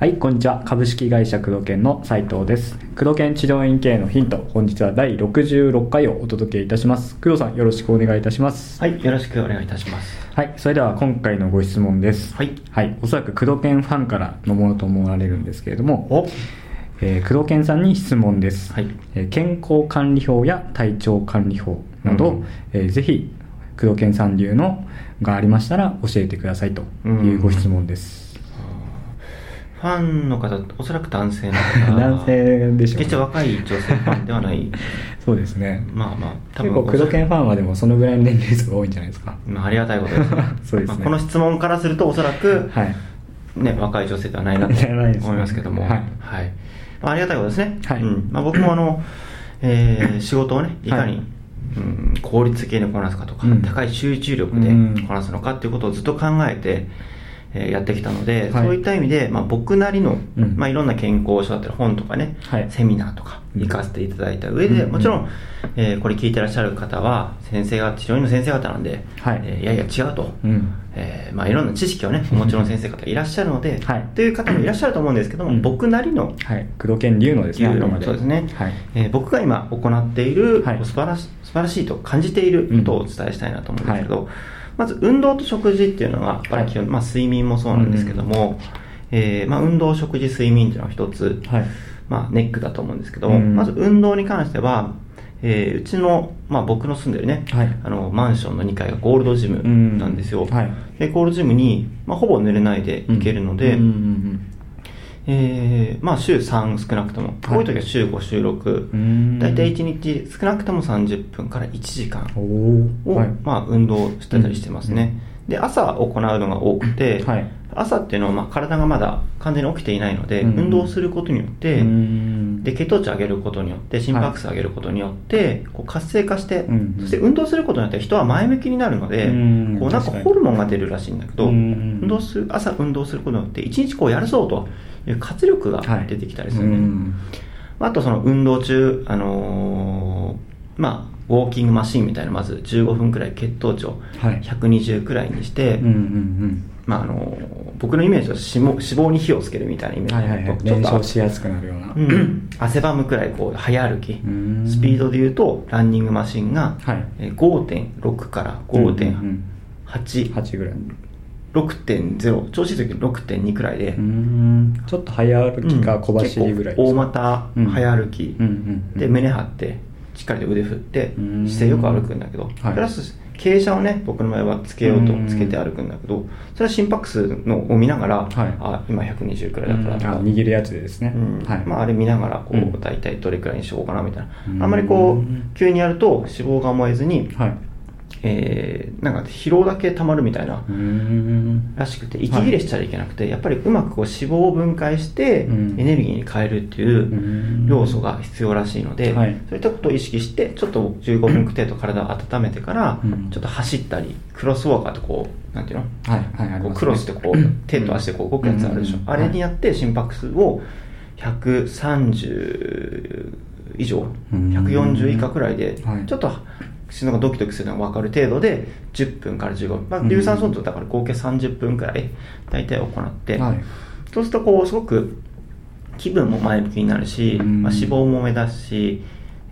はい、こんにちは。株式会社工藤研の斉藤です。工藤研治療院経営のヒント。本日は第66回をお届けいたします。工藤さん、よろしくお願いいたします。はい、よろしくお願いいたします。はい、それでは今回のご質問です。はい。はい、おそらく工藤研ファンからのものと思われるんですけれども、おえー工藤研さんに質問です、はいえー健康管理法や体調管理法など、うん。えーぜひ工藤研さん流のがありましたら教えてくださいというご質問です、ファンの方、おそらく男性の方。男性でしょうね。決して若い女性ファンではない。そうですね。まあまあ、多結分構工藤研ファンはでもそのぐらいの年齢層が多いんじゃないですか。まあありがたいことですね。そうですね。まあこの質問からすると、おそらく、はい。ね、若い女性ではないなと思いますけども、はい。まあ、ありがたいことですね。はい。うん。まあ、僕もあの、えー仕事をね、い。かに、はいうん、効率的にこなすかとか、うん。高い集中力でうんこなすのかっていうことをずっと考えて、えーやってきたので、はい。そういった意味で、まあ、僕なりの、うん。まあ、いろんな健康書だったり本とかね、はい。セミナーとかうん。行かせていただいた上で、うん。もちろん、えーこれ聞いてらっしゃる方は先生が治療院の先生方なんで、はい。えーいやいや違うと、うん。えーまあ、いろんな知識をね、もちろん先生方いらっしゃるので、はい。という方もいらっしゃると思うんですけども、うん。僕なりの、はい。工藤研流のですねそうですね、はい。えー僕が今行っている、はい。素晴らし素晴らしいと感じていることをお伝えしたいなと思うんですけど、まず運動と食事っていうのが、やっぱり基本、まあ、睡眠もそうなんですけども、えーまあ、運動、食事、睡眠っていうのは一つ、はい。まあ、ネックだと思うんですけども、うんまず運動に関しては、えーうちの、まあ、僕の住んでるね、はい。あのマンションの2階がゴールドジムなんですよ、うんはい。でゴールドジムに、まあ、ほぼ濡れないで行けるので、うんうんうんえーまあ、週3少なくとも、はい。多い時は週5、週う6、ん。大体1日少なくとも30分から1時間を、はい。まあ、運動してたりしてますね、で朝行うのが多くて、はい。朝っていうのはまあ体がまだ完全に起きていないので、うん運動することによって、うん。で血糖値上げることによって心拍数上げることによって、こう活性化して、うんそして運動することによって人は前向きになるので、うんこうなんかホルモンが出るらしいんだけど、うん。運動する朝運動することによって一日こうやるぞという活力が出てきたりするね、うん。あとその運動中、あのーまあウォーキングマシンみたいなまず15分くらい血糖値をはい。120くらいにして、うんうんまああのー僕のイメージは脂肪脂肪に火をつけるみたいなイメージうんはいはいはい。ちょっとしやすくなるような。うん、汗ばむくらいこう早歩き。ん。スピードで言うとランニングマシンが、はい。えー5.6から5.8、8ぐらい6.0調子いい時6.2くらいで、うん。ちょっと早歩きか小走りぐらい結構大股うん。早歩き、うんうんうんで胸張ってしっかりと腕振ってうん。姿勢よく歩くんだけど、はい。プラス傾斜をね僕の場合はつけようとうん。つけて歩くんだけどそれは心拍数のを見ながら、はい。あ今120くらいだからあ握るやつでですね。うん。はい。まあ、あれ見ながらこう、うん。大体どれくらいにしようかなみたいな、うん。あんまりこう急にやると脂肪が燃えずに、はいえーなんか疲労だけ溜まるみたいなうん。らしくて息切れしちゃいけなくて、やっぱりうまくこう脂肪を分解してうん。エネルギーに変えるっていう要素が必要らしいので、はい。そういったことを意識してちょっと15分程度体を温めてからうん。ちょっと走ったりクロスウォーカーってこうなんていうの？はいはいね。こうクロスってこう手と足でこう動くやつあるでしょ、うん。あれにやって心拍数を130以上うん。140以下くらいではい。ちょっと心臓がドキドキするのが分かる程度で10分から15分、まあ、うん。有酸素運動だから合計30分くらい大体行って、はい。そうするとこうすごく気分も前向きになるし、うん。まあ、脂肪も目立つし、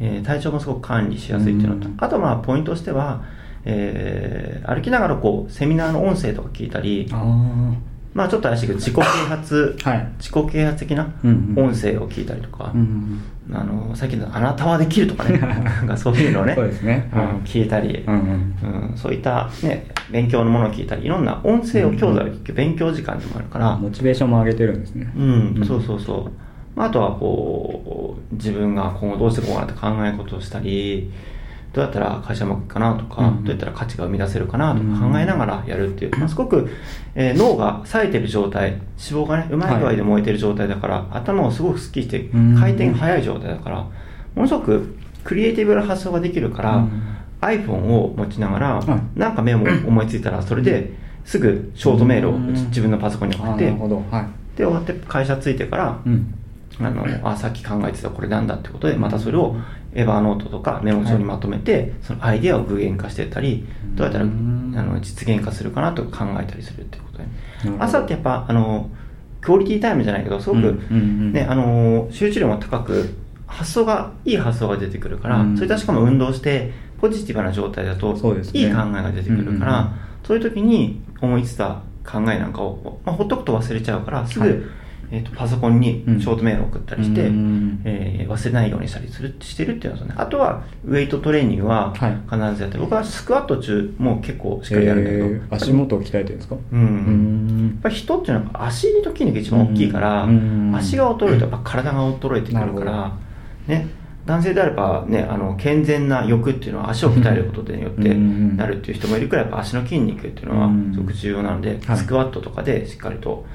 えー体調もすごく管理しやすいっていうのと、うん。あとまあポイントとしては、えー歩きながらこうセミナーの音声とか聞いたりあまあちょっと怪しいけど自己啓発、はい。自己啓発的なうんうん。音声を聞いたりとか、あうんあの最近の「あなたはできる」とかね。なんかそういうのをね。そうですね。うん。はい聞いたり、うんうん。うん。そういった、ね、勉強のものを聞いたりいろんな音声を教材を聞く勉強時間でもあるから、モチベーションも上げてるんですね。うん、そうそうそう。まあ、あとはこう、自分が今後どうしていこうかなって考え事をしたり、どうやったら会社うまくいくかなとか、うんどうやったら価値が生み出せるかなとかうん考えながらやるっていう、まあ、すごく、えー脳が冴えてる状態、脂肪がね、うまい具合で燃えてる状態だから、頭をすごくスッキリしてうん、回転が速い状態だから、ものすごくクリエイティブな発想ができるから、うん iPhone を持ちながら、はい。なんかメモ思いついたら、それですぐショートメールをうん自分のパソコンに送ってはい。で終わって会社着いてから、うん。あのあさっき考えてたこれなんだってことでまたそれをエヴァーノートとかメモ帳にまとめて、そのアイデアを具現化してったりどうやったらあうん。の実現化するかなとか考えたりするっていうことで。朝ってやっぱあのクオリティタイムじゃないけどすごく、ねあの集中力も高く発想がいい発想が出てくるから、うん。それとしかも運動してポジティブな状態だといい考えが出てくるから、そういう時に思いついた考えなんかを、まあ、ほっとくと忘れちゃうからすぐ、はいえー、とパソコンにうん。ショートメールを送ったりして、うん。えー忘れないようにしたりするしてるっていうのとねあとはウェイトトレーニングははい。必ずやって、僕はスクワット中も結構しっかりやるんだけど、えー足元を鍛えてるんですか？うん。うん。やっぱり人っていうのは足の筋肉が一番大きいから、うん。足が衰えるとやっぱ体が衰えてくるから、ね、男性であれば、ね、あの健全な欲っていうのは足を鍛えることによってうん。なるっていう人もいるくらいやっぱ足の筋肉っていうのはうん。すごく重要なので、はい。スクワットとかでしっかりと、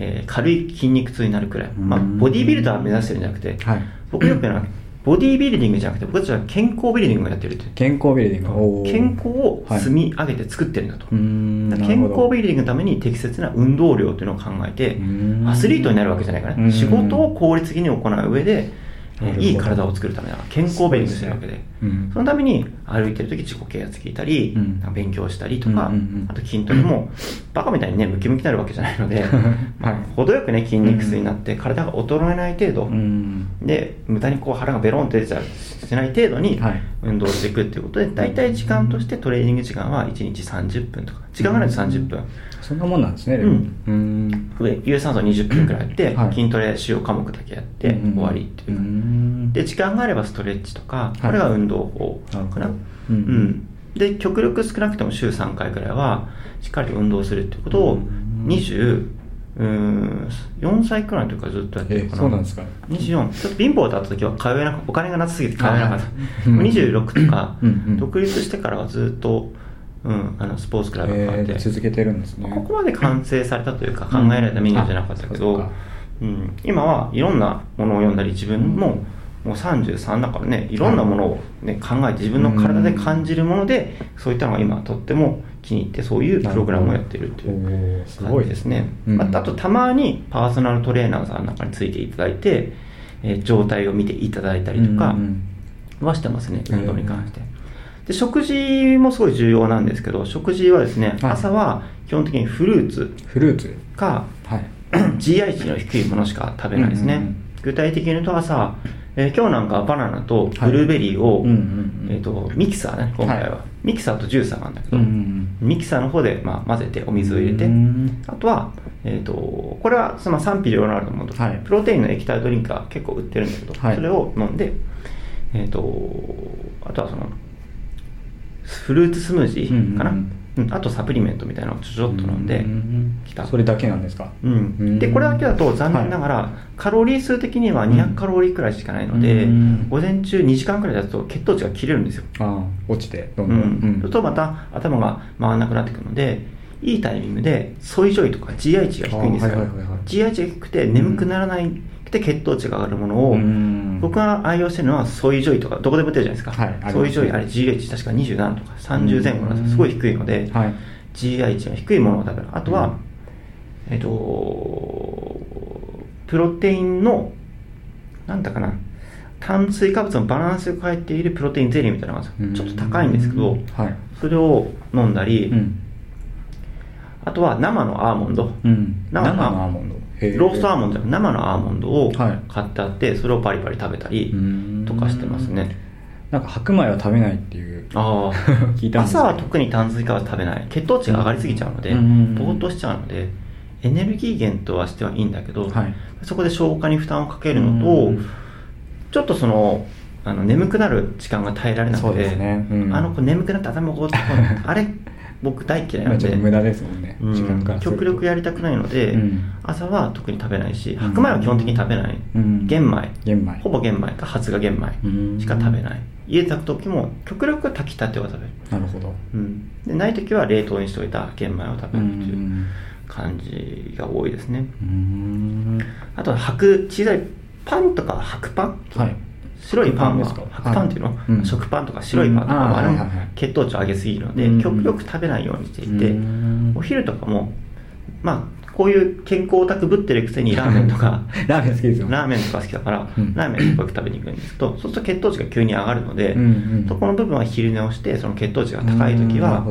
えー軽い筋肉痛になるくらい、まあ、うんボディービルダーを目指してるんじゃなくて、はい。僕よく言うのはボディービルディングじゃなくて僕たちは健康ビルディングをやってるって健康ビルディング。健康を積み上げて作ってるんだと、うーん。なる健康ビルディングのために適切な運動量というのを考えてうん。アスリートになるわけじゃないから仕事を効率的に行う上でいい体を作るためには健康ビルディングするわけで。うん。そのために歩いてる時自己啓発聞いたりうん。勉強したりとかうんうんうん。あと筋トレもバカみたいにねムキムキになるわけじゃないので まあはい。程よくね筋肉痛になって体が衰えない程度。うん。で無駄にこう腹がベロンって出ちゃうしない程度にはい運動していくっていうことで大体時間としてトレーニング時間は1日30分とか。時間がないと30分。そんなもんなんですねうん。うん。上有酸素20分くらいやって、はい。筋トレ主要科目だけやってうん終わりっていうう、ん。で時間があればストレッチとか、い。これが運動法かな。な。るほどううん。んで極力少なくても週3回くらいはしっかり運動するっていうことをうん。20うーん。4歳くらいの時からずっとやってるえかな。そうなんですか。24ちょっと貧乏だった時は通えなかお金がなさすぎて通えなかった、うん。もう26とか、独立してからはずっと、うん、あのスポーツクラブがあって、えー続けてるんですね。ここまで完成されたというか考えられたメニューじゃなかったけど、うん。あうん、今はいろんなものを読んだり自分ももう33だからねいろんなものを、ね、考えて自分の体で感じるものでそういったのが今とっても気に入ってそういうプログラムをやってるっていう感ごいじですね、うんまあ、あとたまにパーソナルトレーナーさんなんかについていただいて、えー状態を見ていただいたりとかうんうんはしてますね運動に関して。で食事もすごい重要なんですけど食事はですね、はい。朝は基本的にフルーツフルーツ？かはい。GI 値の低いものしか食べないですね、うんうんうん。具体的に言うと朝、えー今日なんかはバナナとブルーベリーを、えー、とミキサーね今回は、はい。ミキサーとジューサーなんだけど、うんうんミキサーの方で、まあ、混ぜてお水を入れて、うん。あとは、えー、とこれはその賛否両論あると思うと、はい。プロテインの液体ドリンクが結構売ってるんだけど、はい。それを飲んで、えー、とあとはそのフルーツスムージーかな、ううんんあとサプリメントみたいなのをちょちょっと飲んできた、それだけなんですか？うん、でこれだけだと残念ながら、カロリー数的には200カロリーくらいしかないので、うん。午前中2時間くらいだと血糖値が切れるんですよ、ああ落ちてどうんどん。うん。ん、そうするとまた頭が回らなくなってくるのでいいタイミングでソイジョイとか GI 値が低いんですよ、あはいはいはいはい。GI 値が低くて眠くならないくて血糖値が上がるものを、うん。僕が愛用してるのはソイジョイとかどこでも売ってるじゃないですか、はいソイジョイあれ値確か27とか30前後なんですよ。すごい低いので、はい。GI 値の低いものを食べる。あとは、うん。えっとプロテインのなんだかな炭水化物のバランスが入っているプロテインゼリーみたいなのがちょっと高いんですけどはい。それを飲んだり、うん。あとは生のアーモンド、うん。生のアーモンド。へローストアーモンドじゃ生のアーモンドをはい買ってあってそれをパリパリ食べたりうんとかしてますね。なんか白米は食べないっていう。ああ 聞いたんです朝は特に炭水化物食べない。血糖値が上がりすぎちゃうので、うん。ぼーっとしちゃうのでエネルギー源とはしてはいいんだけど、はい。そこで消化に負担をかけるのと、うん。ちょっとそのあの眠くなる時間が耐えられなくて、ね。うん。あの子眠くなって頭がこうあれ？僕大嫌いなまあので無駄ですもんね。うん。時間からすると。極力やりたくないので、うん。朝は特に食べないしん白米は基本的に食べない、うん。玄米。玄米。ほぼ玄米か発芽玄米しか食べない、家で炊く時も極力炊きたてを食べる、なるほど。うん、でない時は冷凍にしておいた玄米を食べるってういうん感じが多いですね、うん。あとは白小さいパンとか白パン。はい白いパンは白パンですか？白パン。っていうの、はい。うん。食パンとか白いパンとかうんはあれもあーはいはいはい。血糖値を上げすぎるので、うん。極力食べないようにしていて、うん。お昼とかもまあこういう健康オタクぶってるくせにラーメンとか ラーメン好きですよ。ラーメンとか好きだから、うん。ラーメンとか食べに行くんですけどそうすると血糖値が急に上がるので、うんうんそこの部分は昼寝をしてその血糖値が高い時は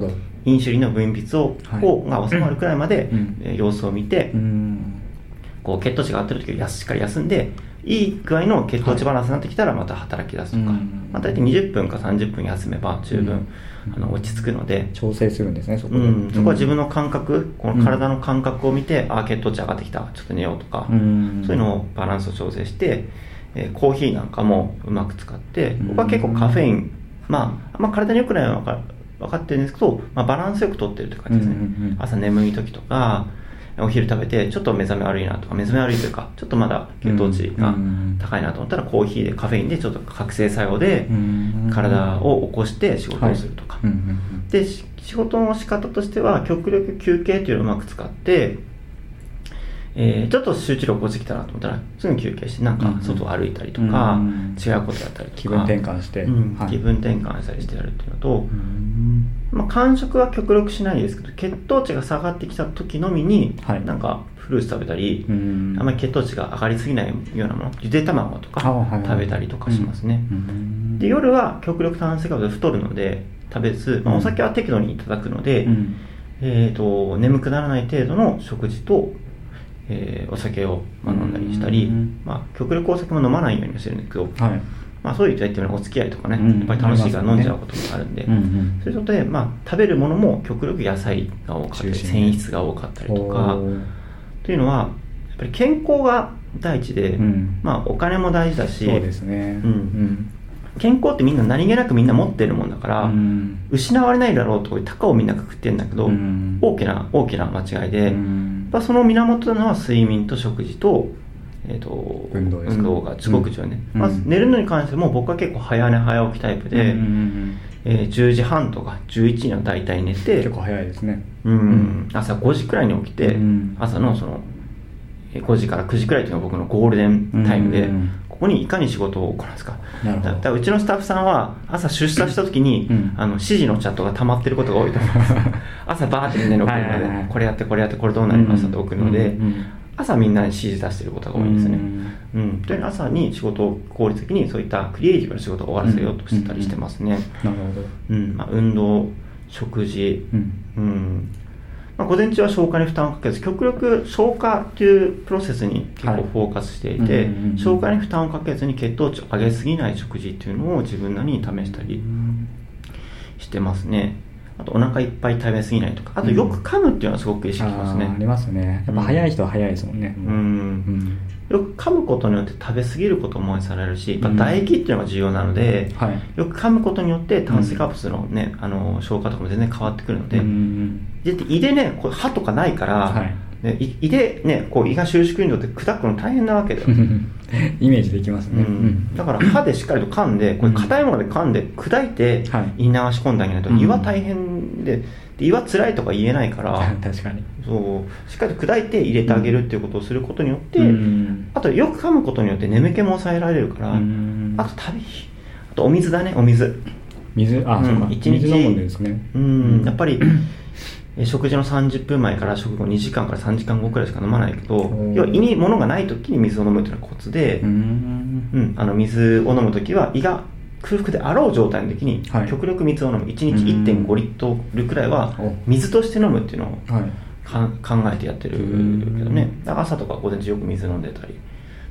インシュリンの分泌を、はい。こうが収まるくらいまで、様子を見て、うん。こう血糖値が上がってる時はしっかり休んでいい具合の血糖値バランスになってきたらまた働き出すとか、うん。まあ、大体20分か30分休めば十分、うん。あの落ち着くので、調整するんですねそこで、うん、そこは自分の感覚、この体の感覚を見て、あ血糖値上がってきたちょっと寝ようとか、うん。そういうのをバランスを調整して、えーコーヒーなんかもうまく使ってうん。僕は結構カフェイン、まあ、あんま体に良くないのは分か分かってるんですけど、まあ、バランスよくとってるという感じですね、うんうんうん。朝眠い時とかお昼食べてちょっと目覚め悪いなとか目覚め悪いというかちょっとまだ血糖値が高いなと思ったらコーヒーでカフェインでちょっと覚醒作用でうん体を起こして仕事をするとか、はい。でし仕事の仕方としては極力休憩というのをうまく使って、えーちょっと集中力落ちてきたなと思ったらすぐ休憩してなんか外を歩いたりとか、うん。違うことやったりとか。気分転換して。うん。はい。気分転換したりしてやるっていうのと、うんまあ、間食は極力しないですけど血糖値が下がってきた時のみに、はい。なんかフルーツ食べたり、うん。あまり血糖値が上がりすぎないようなものゆで卵とか食べたりとかしますね、うん。で夜は極力炭水化物で太るので食べず、まあ、うん。お酒は適度にいただくので、うん。えー、と眠くならない程度の食事と、えーお酒をまあ飲んだりしたり、うん。まあ、極力お酒も飲まないようにはしてるんですけど、はいまあ、そういう言ってもお付き合いとかね、うん。やっぱり楽しいから飲んじゃうこともあるんで、うん。うん。そういうことで、まあ、食べるものも極力野菜が多かったり繊維質が多かったりとか。というのはやっぱり健康が第一で、うん。まあ、お金も大事だしそうですね。うん。健康ってみんな何気なくみんな持ってるもんだから、うん。失われないだろうと高をみんなくくってるんだけど、うん。大きな大きな間違いで、うん。やっぱその源なのは睡眠と食事と,、えー、と運動ですか？がすごく重要ね、うん。まあ、寝るのに関しても僕は結構早寝早起きタイプで、うんうんうんえー10時半とか11時には大体寝て結構早いですね。うん。うん。朝5時くらいに起きて、うん。朝のそのえー5時から9時くらいというのが僕のゴールデンタイムで、うんここにいかに仕事を行うんですかだだからうちのスタッフさんは朝出社した時に、うん。あの指示のチャットが溜まってることが多いと思います。朝バーってみんなに送るので、はいはいはい。これやってこれやってこれどうなりましたって送るので、うんうん朝みんなに指示出してることが多いんですね。うん。うん、という朝に仕事を効率的にそういったクリエイティブな仕事を終わらせようとしてたりしてますね、なるほど。うん。まあ、運動食事。うん。うん。まあ、午前中は消化に負担をかけず極力消化っていうプロセスに結構はい。フォーカスしていて、うんうんうん消化に負担をかけずに血糖値を上げすぎない食事っていうのを自分なりに試したりしてますねあとお腹いっぱい食べ過ぎないとか。あとよく噛むっていうのはすごく意識しますね。あーありますね。やっぱ早い人は早いですもんね。うん。うん。よく噛むことによって食べ過ぎることも応援されるし、やっぱ唾液っていうのが重要なので、はい。よく噛むことによって炭水化物の,、ねあの消化とかも全然変わってくるので、うん。だって胃でねこう歯とかないから、はいねい胃でねこう胃が収縮運動って砕くの大変なわけだよ、イメージできますね。うん。だから歯でしっかりと噛んでこれ硬いもので噛んで砕いてはい。胃に流し込んであげないとうん。胃は大変でで胃は辛いとか言えないから 確かに。そうしっかりと砕いて入れてあげるっていうことをすることによって、うん。あとよく噛むことによって眠気も抑えられるから、うん。あと食べあとお水だねお水。水？あそうか。うん。一日。水飲むんですね。うん。やっぱりえ 食事の30分前から食後2時間から3時間後くらいしか飲まないけど要は胃に物がない時に水を飲むっていうのがコツで、うん。うん、あの水を飲む時は胃が空腹であろう状態の時にはい。極力水を飲む。1日うん1.5リットルくらいはお水として飲むっていうのを考えてやってるけどね。朝とか午前中よく水飲んでたり、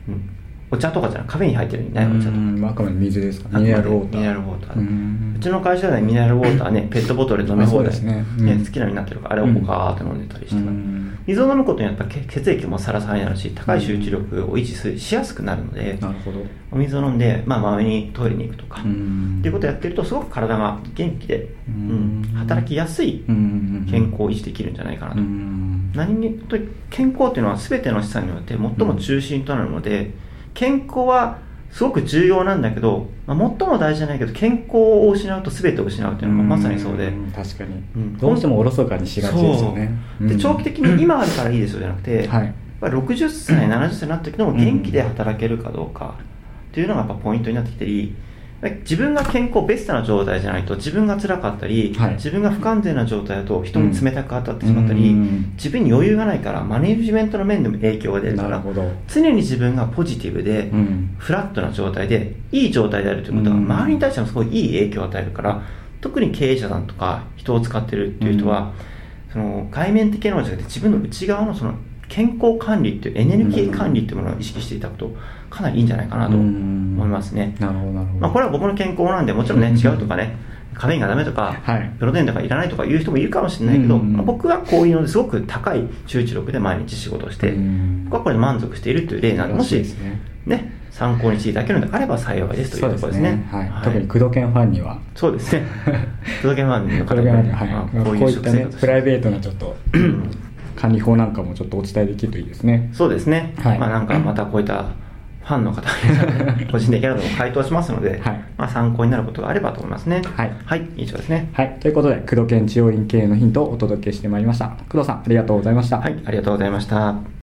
うん、お茶とかじゃないカフェイン入ってるのにないお茶とか。うんあくまで水ですか。ミネラルウォーター。ミネラルウォーター。うちの会社ではミネラルウォーターね、ペットボトルで飲み放題あそうですね。うん。好きなようになってるから、あれをこうガーッと飲んでたりして水を飲むことによって血血液もサラサラになるし、高い集中力を維持すしやすくなるので、なるほど。お水を飲んで、まあ、まめにトイレに行くとか、うん。っていうことをやってると、すごく体が元気で、ううんん働きやすいうん。健康を維持できるんじゃないかなと。うん。何にと健康っていうのは全ての資産において最も中心となるので、健康はすごく重要なんだけど、まあ、最も大事じゃないけど健康を失うと全てを失うっていうのがまさにそうで、ん確かに、うん。どうしてもおろそかにしがちですよね。で長期的に今あるからいいですよじゃなくて、はい。やっぱり60歳70歳になった時でも元気で働けるかどうかっていうのがやっぱポイントになってきてり自分が健康ベストな状態じゃないと自分が辛かったり、はい。自分が不完全な状態だと人に冷たく当たってしまったり、うん。自分に余裕がないからマネジメントの面でも影響が出るからなるほど。常に自分がポジティブで、うん。フラットな状態でいい状態であるということはうん。周りに対してもすごいいい影響を与えるから特に経営者さんとか人を使ってるっていう人は、その外面的なものじゃなくて自分の内側のその健康管理っていうエネルギー管理っていうものを意識していただくとかなりいいんじゃないかなと思いますね。なるほどなるほど、まあ、これは僕の健康なんでもちろんね違うとかねカフェインがダメとか、はい。プロテインとかいらないとかいう人もいるかもしれないけど、うん。まあ僕はこういうのですごく高い集中力で毎日仕事をして、うん。僕はこれで満足しているという例なのでもしね。ね参考にしていただけるのであれば幸いですというところですね。はい。はい。特に工藤研ファンには。そうですね。工方藤研ファンには、はい。まあこういうねプライベートなちょっと 管理法なんかもちょっとお伝えできるといいですね。そうですね、はい。まあなんかまたこういったファンの方に 個人的なのも回答しますので、はい。まあ、参考になることがあればと思いますね。はい。はい、以上ですね。はい。ということで工藤研治療院経営のヒントをお届けしてまいりました。工藤さんありがとうございました。はいありがとうございました